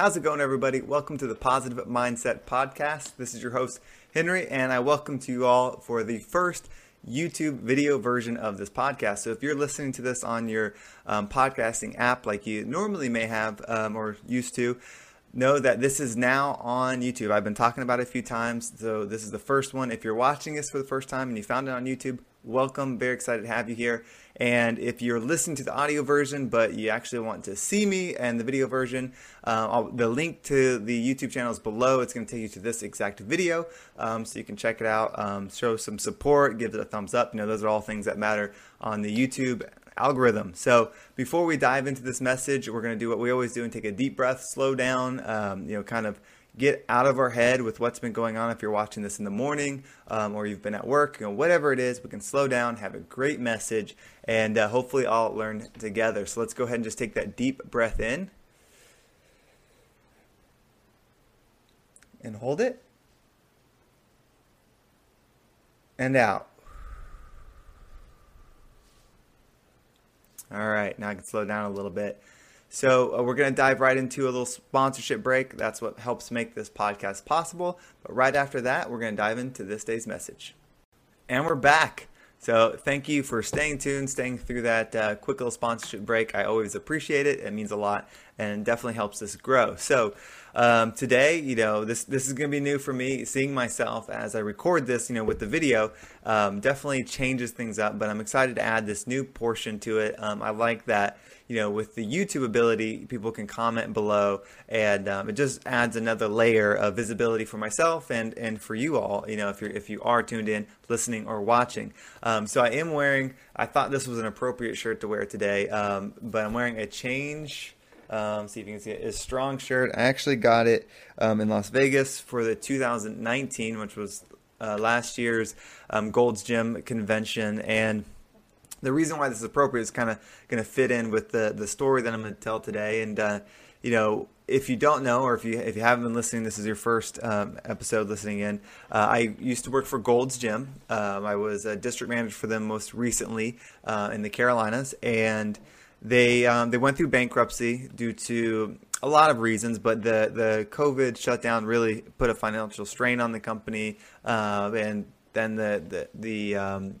How's it going, everybody? Welcome to the Positive Mindset Podcast. This is your host, Henry, and I welcome to you all for the first YouTube video version of this podcast. So if you're listening to this on your um, podcasting app like you normally may have um, or used to, know that this is now on YouTube. I've been talking about it a few times, so this is the first one. If you're watching this for the first time and you found it on YouTube, welcome. Very excited to have you here. And if you're listening to the audio version, but you actually want to see me and the video version, uh, the link to the YouTube channel is below. It's going to take you to this exact video, um, so you can check it out. Um, show some support, give it a thumbs up. You know, those are all things that matter on the YouTube algorithm. So before we dive into this message, we're going to do what we always do and take a deep breath, slow down, um, you know, kind of get out of our head with what's been going on. If you're watching this in the morning um, or you've been at work, you know, whatever it is, we can slow down, have a great message, and uh, hopefully all learn together. So let's go ahead and just take that deep breath in and hold it and out. All right, now I can slow down a little bit. So uh, we're going to dive right into a little sponsorship break. That's what helps make this podcast possible. But right after that, we're going to dive into this day's message. And we're back. So thank you for staying tuned, staying through that uh, quick little sponsorship break. I always appreciate it. It means a lot and definitely helps us grow. So um, today, you know, this this is going to be new for me. Seeing myself as I record this, you know, with the video, um, definitely changes things up. But I'm excited to add this new portion to it. Um, I like that you know, with the YouTube ability, people can comment below, and um, it just adds another layer of visibility for myself and and for you all. You know, if you're if you are tuned in, listening or watching. Um, so I am wearing. I thought this was an appropriate shirt to wear today, um, but I'm wearing a change. Um, see if you can see it. It's strong shirt. I actually got it um, in Las Vegas for the 2019, which was uh, last year's um, Gold's Gym convention, and the reason why this is appropriate is kind of going to fit in with the the story that I'm going to tell today. And uh, you know, if you don't know, or if you if you haven't been listening, this is your first um, episode listening in. Uh, I used to work for Gold's Gym. Um, I was a district manager for them most recently uh, in the Carolinas, and they um, they went through bankruptcy due to a lot of reasons, but the the COVID shutdown really put a financial strain on the company, uh, and then the the the um,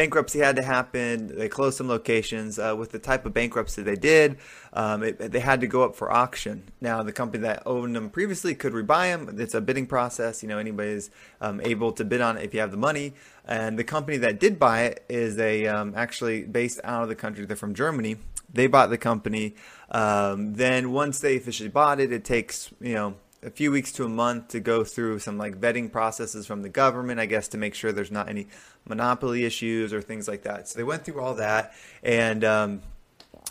bankruptcy had to happen. They closed some locations. Uh, with the type of bankruptcy they did, um, it, they had to go up for auction. Now, the company that owned them previously could rebuy them. It's a bidding process. You know, anybody's um, able to bid on it if you have the money. And the company that did buy it is a um, actually based out of the country. They're from Germany. They bought the company. Um, then once they officially bought it, it takes you know a few weeks to a month to go through some like vetting processes from the government, I guess, to make sure there's not any monopoly issues or things like that. So they went through all that, and um,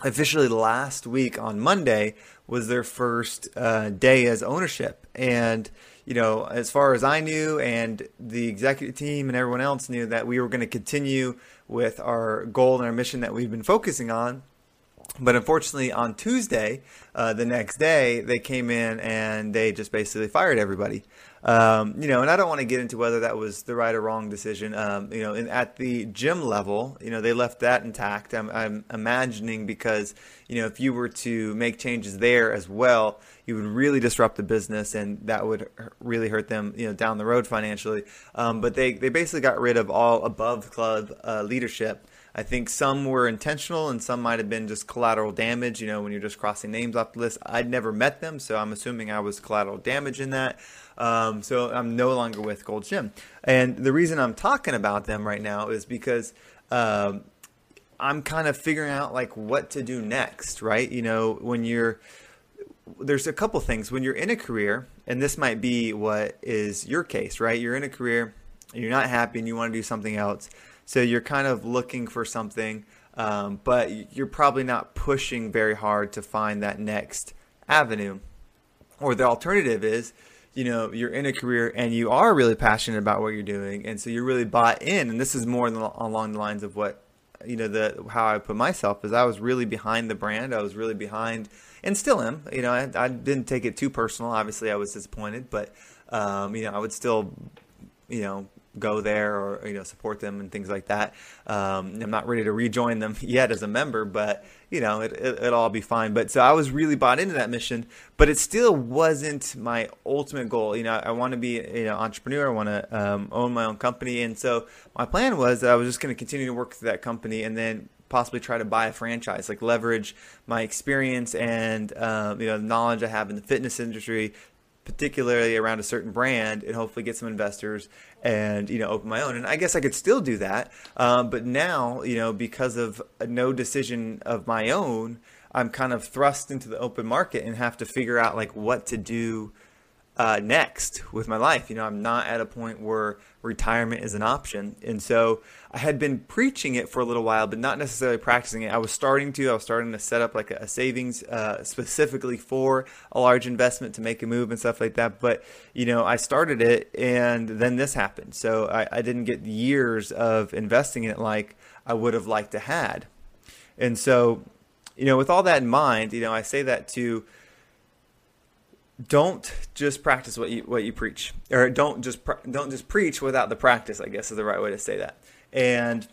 officially last week on Monday was their first uh, day as ownership. And you know, as far as I knew, and the executive team and everyone else knew that we were going to continue with our goal and our mission that we've been focusing on but unfortunately, on Tuesday, uh, the next day, they came in and they just basically fired everybody. Um, you know, and I don't want to get into whether that was the right or wrong decision. Um, you know, at the gym level, you know, they left that intact. I'm, I'm, imagining because, you know, if you were to make changes there as well, you would really disrupt the business and that would really hurt them, you know, down the road financially. Um, but they, they basically got rid of all above club uh, leadership. I think some were intentional and some might have been just collateral damage, you know, when you're just crossing names off the list. I'd never met them, so I'm assuming I was collateral damage in that. Um, so I'm no longer with Gold Gym. And the reason I'm talking about them right now is because um, I'm kind of figuring out like what to do next, right? You know, when you're there's a couple things when you're in a career, and this might be what is your case, right? You're in a career, and you're not happy, and you want to do something else. So you're kind of looking for something, um, but you're probably not pushing very hard to find that next avenue. Or the alternative is, you know, you're in a career and you are really passionate about what you're doing, and so you're really bought in. And this is more along the lines of what you know the how I put myself is I was really behind the brand. I was really behind, and still am. You know, I, I didn't take it too personal. Obviously, I was disappointed, but um, you know, I would still, you know, go there or you know support them and things like that. Um, I'm not ready to rejoin them yet as a member, but you know it, it, will all be fine. But so I was really bought into that mission, but it still wasn't my ultimate goal. You know, I want to be you know entrepreneur. I want to um, own my own company, and so my plan was that I was just going to continue to work through that company and then possibly try to buy a franchise, like leverage my experience and um, you know knowledge I have in the fitness industry particularly around a certain brand and hopefully get some investors and you know open my own. And i guess i could still do that um, but now you know because of no decision of my own i'm kind of thrust into the open market and have to figure out like what to do uh, next with my life. You know, I'm not at a point where retirement is an option. And so I had been preaching it for a little while, but not necessarily practicing it. I was starting to, I was starting to set up like a, savings uh, specifically for a large investment to make a move and stuff like that. But, you know, I started it and then this happened. So I, I didn't get years of investing in it like I would have liked to had. And so, you know, with all that in mind, you know, I say that to, don't just practice what you what you preach, or don't just don't just preach without the practice. I guess is the right way to say that. And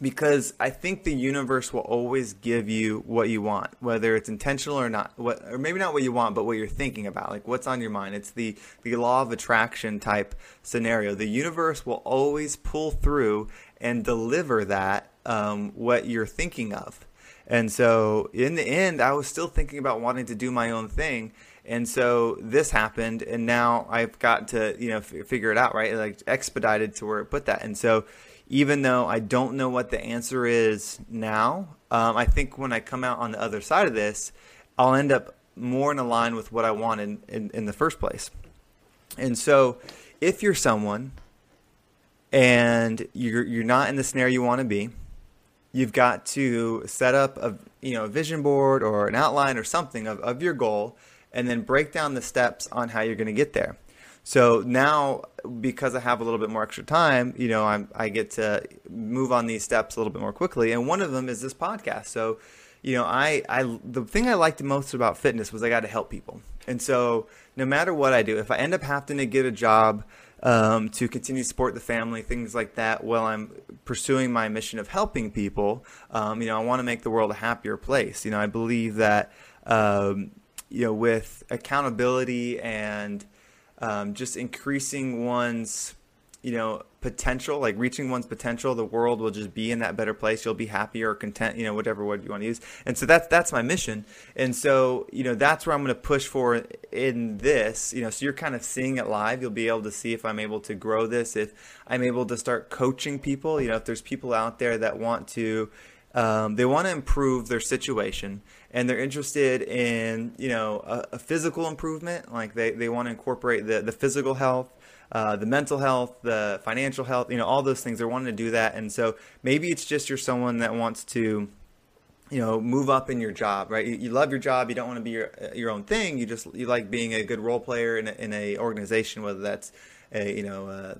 because I think the universe will always give you what you want, whether it's intentional or not, what, or maybe not what you want, but what you're thinking about, like what's on your mind. It's the, the law of attraction type scenario. The universe will always pull through and deliver that, um, what you're thinking of. And so in the end, I was still thinking about wanting to do my own thing. And so this happened, and now I've got to you know f- figure it out, right? Like expedited to where it put that. And so even though I don't know what the answer is now, um, I think when I come out on the other side of this, I'll end up more in line with what I wanted in, in, the first place. And so if you're someone and you're you're not in the scenario you want to be, you've got to set up a you know a vision board or an outline or something of, of your goal and then break down the steps on how you're going to get there. So now, because I have a little bit more extra time, you know, I'm, I get to move on these steps a little bit more quickly. And one of them is this podcast. So, you know, I, I the thing I liked the most about fitness was I got to help people. And so, no matter what I do, if I end up having to get a job um, to continue to support the family, things like that, while I'm pursuing my mission of helping people, um, you know, I want to make the world a happier place. You know, I believe that um, you know, with accountability and um, just increasing one's, you know, potential, like reaching one's potential, the world will just be in that better place. You'll be happier or content, you know, whatever word you want to use. And so that's that's my mission. And so, you know, that's where I'm going to push for in this. You know, so you're kind of seeing it live. You'll be able to see if I'm able to grow this, if I'm able to start coaching people. You know, if there's people out there that want to, um, they want to improve their situation and they're interested in you know a, a physical improvement like they, they want to incorporate the, the physical health uh, the mental health the financial health you know all those things they're wanting to do that and so maybe it's just you're someone that wants to you know move up in your job right? You, you love your job you don't want to be your, your own thing you just you like being a good role player in a, in a organization whether that's a you know uh,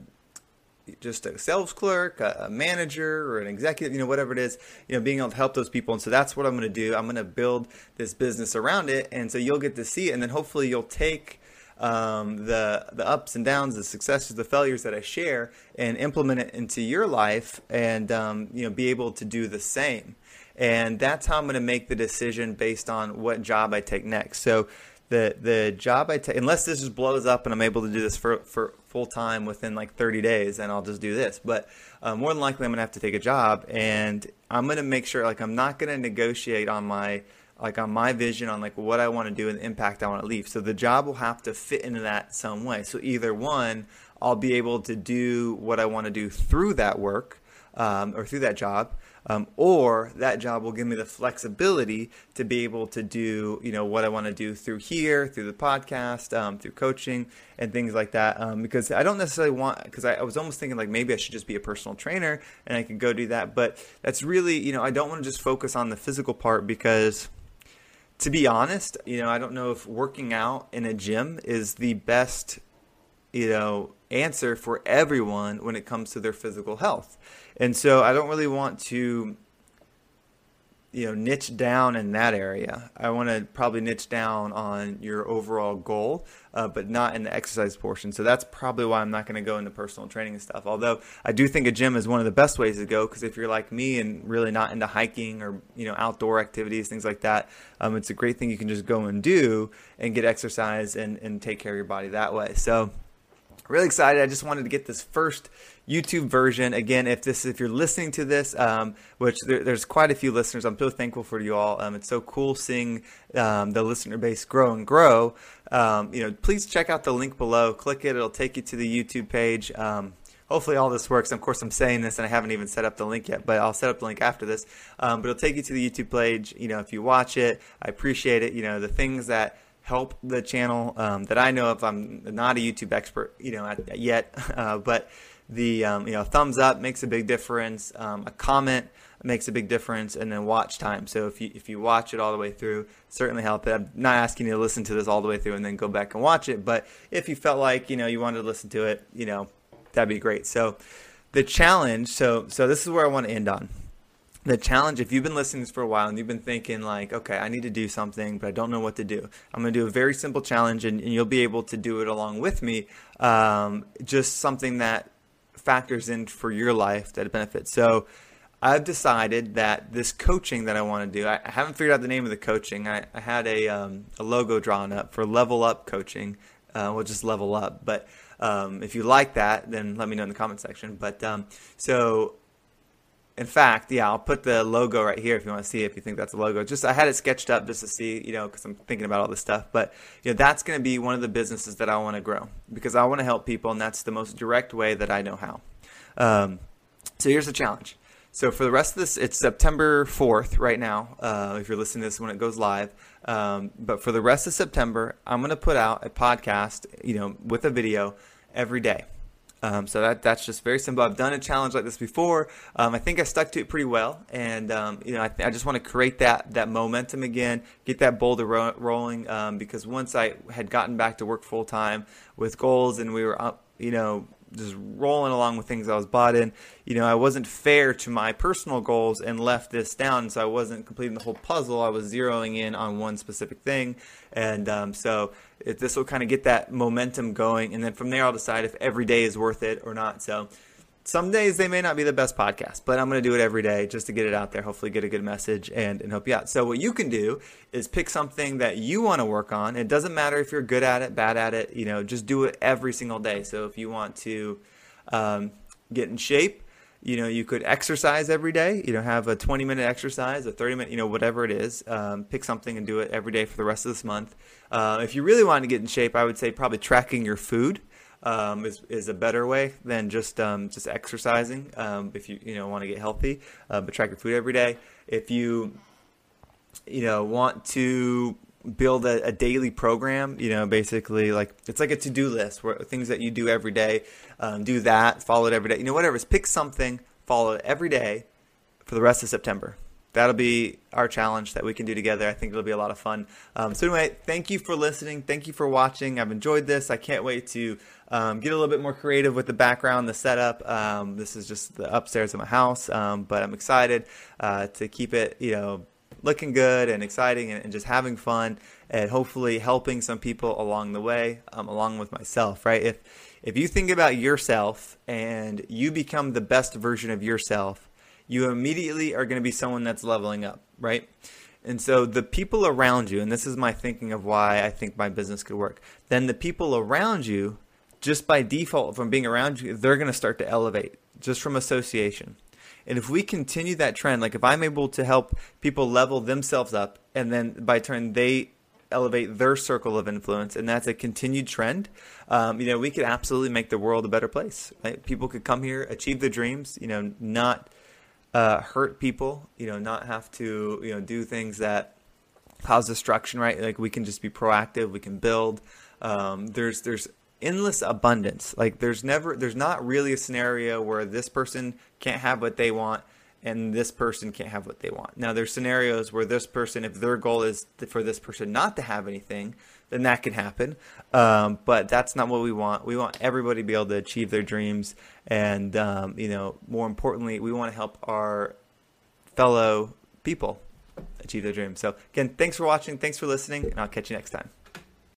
just a sales clerk, a, manager, or an executive, you know, whatever it is, you know, being able to help those people. And so that's what I'm going to do. I'm going to build this business around it. And so you'll get to see it. And then hopefully you'll take um, the the ups and downs, the successes, the failures that I share, and implement it into your life, and um, you know, be able to do the same. And that's how I'm going to make the decision based on what job I take next. So the the job I take, unless this just blows up and I'm able to do this for for full time within like 30 days, and I'll just do this. But uh, more than likely, I'm gonna have to take a job, and I'm gonna make sure like I'm not gonna negotiate on my like on my vision on like what I want to do and the impact I want to leave. So the job will have to fit into that some way. So either one, I'll be able to do what I want to do through that work um, or through that job, um, or that job will give me the flexibility to be able to do you know what I want to do through here, through the podcast, um, through coaching and things like that. Um, because I don't necessarily want because I, I, was almost thinking like maybe I should just be a personal trainer and I could go do that, but that's really you know I don't want to just focus on the physical part because. To be honest, you know, I don't know if working out in a gym is the best, you know, answer for everyone when it comes to their physical health. And so I don't really want to you know niche down in that area. I want to probably niche down on your overall goal, uh, but not in the exercise portion. So that's probably why I'm not going to go into personal training and stuff. Although I do think a gym is one of the best ways to go because if you're like me and really not into hiking or you know outdoor activities, things like that, um, it's a great thing you can just go and do and get exercise and and take care of your body that way. So really excited. I just wanted to get this first YouTube version. Again, if this if you're listening to this, um, which there, there's quite a few listeners, I'm so thankful for you all. Um, it's so cool seeing um, the listener base grow and grow. Um, you know, please check out the link below. Click it; it'll take you to the YouTube page. Um, hopefully all this works. Of course, I'm saying this and I haven't even set up the link yet, but I'll set up the link after this. Um, but it'll take you to the YouTube page. You know, if you watch it, I appreciate it. You know, the things that help the channel um, that I know of. I'm not a YouTube expert, you know, yet, uh, but the um, you know thumbs up makes a big difference. Um, a comment makes a big difference, and then watch time. So if you if you watch it all the way through, certainly help it. I'm not asking you to listen to this all the way through and then go back and watch it, but if you felt like you know you wanted to listen to it, you know, that'd be great. So the challenge. So so this is where I want to end on the challenge if you've been listening this for a while and you've been thinking like okay i need to do something but i don't know what to do i'm going to do a very simple challenge and, and, you'll be able to do it along with me um, just something that factors in for your life that benefits. So i've decided that this coaching that i want to do i, I haven't figured out the name of the coaching. I, I had a, um, a logo drawn up for level up coaching uh, we'll just level up but um, if you like that then let me know in the comment section. But um, so in fact, yeah, I'll put the logo right here if you want to see it, if you think that's a logo. Just I had it sketched up just to see, you know, because I'm thinking about all this stuff. But you know, that's going to be one of the businesses that I want to grow because I want to help people, and that's the most direct way that I know how. Um, so here's the challenge. So for the rest of this, it's September 4th right now. Uh, if you're listening to this when it goes live, um, but for the rest of September, I'm going to put out a podcast, you know, with a video every day. Um, so that that's just very simple. I've done a challenge like this before. Um, I think I stuck to it pretty well, and um, you know I, th- I just want to create that that momentum again, get that boulder ro- rolling. Um, because once I had gotten back to work full time with Gold's, and we were up, you know just rolling along with things I was bought in. You know, I wasn't fair to my personal goals and left this down, so I wasn't completing the whole puzzle. I was zeroing in on one specific thing, and um, so this will kind of get that momentum going, and then from there I'll decide if every day is worth it or not. So some days they may not be the best podcast, but I'm going to do it every day just to get it out there, hopefully get a good message and, and help you out. So what you can do is pick something that you want to work on. It doesn't matter if you're good at it, bad at it, you know, just do it every single day. So if you want to um, get in shape, you know, you could exercise every day, you know, have a 20 minute exercise, a 30 minute, you know, whatever it is, um, pick something and do it every day for the rest of this month. Uh, if you really want to get in shape, I would say probably tracking your food um, is, is a better way than just um, just exercising. Um, if you you know want to get healthy, uh, but track your food every day. If you you know want to build a, a, daily program, you know, basically like it's like a to do list where things that you do every day, um, do that, follow it every day. You know, whatever. Just pick something, follow it every day for the rest of September that'll be our challenge that we can do together. I think it'll be a lot of fun. Um, so anyway, thank you for listening. Thank you for watching. I've enjoyed this. I can't wait to um, get a little bit more creative with the background, the setup. Um, this is just the upstairs of my house, um, but I'm excited uh, to keep it, you know, looking good and exciting and, and, just having fun and hopefully helping some people along the way, um, along with myself. Right? If if you think about yourself and you become the best version of yourself you immediately are going to be someone that's leveling up, right? And so the people around you, and this is my thinking of why I think my business could work, then the people around you, just by default from being around you, they're going to start to elevate just from association. And if we continue that trend, like if I'm able to help people level themselves up, and then by turn they elevate their circle of influence, and that's a continued trend, um, you know, we could absolutely make the world a better place. Right? People could come here, achieve their dreams, you know, not uh, hurt people, you know, not have to, you know, do things that cause destruction, right? Like we can just be proactive, we can build. Um, there's there's endless abundance. Like there's never there's not really a scenario where this person can't have what they want and this person can't have what they want. Now there's scenarios where this person, if their goal is for this person not to have anything, then that can happen. Um, but that's not what we want. We want everybody to be able to achieve their dreams, and um, you know, more importantly, we want to help our fellow people achieve their dreams. So again, thanks for watching, thanks for listening, and I'll catch you next time.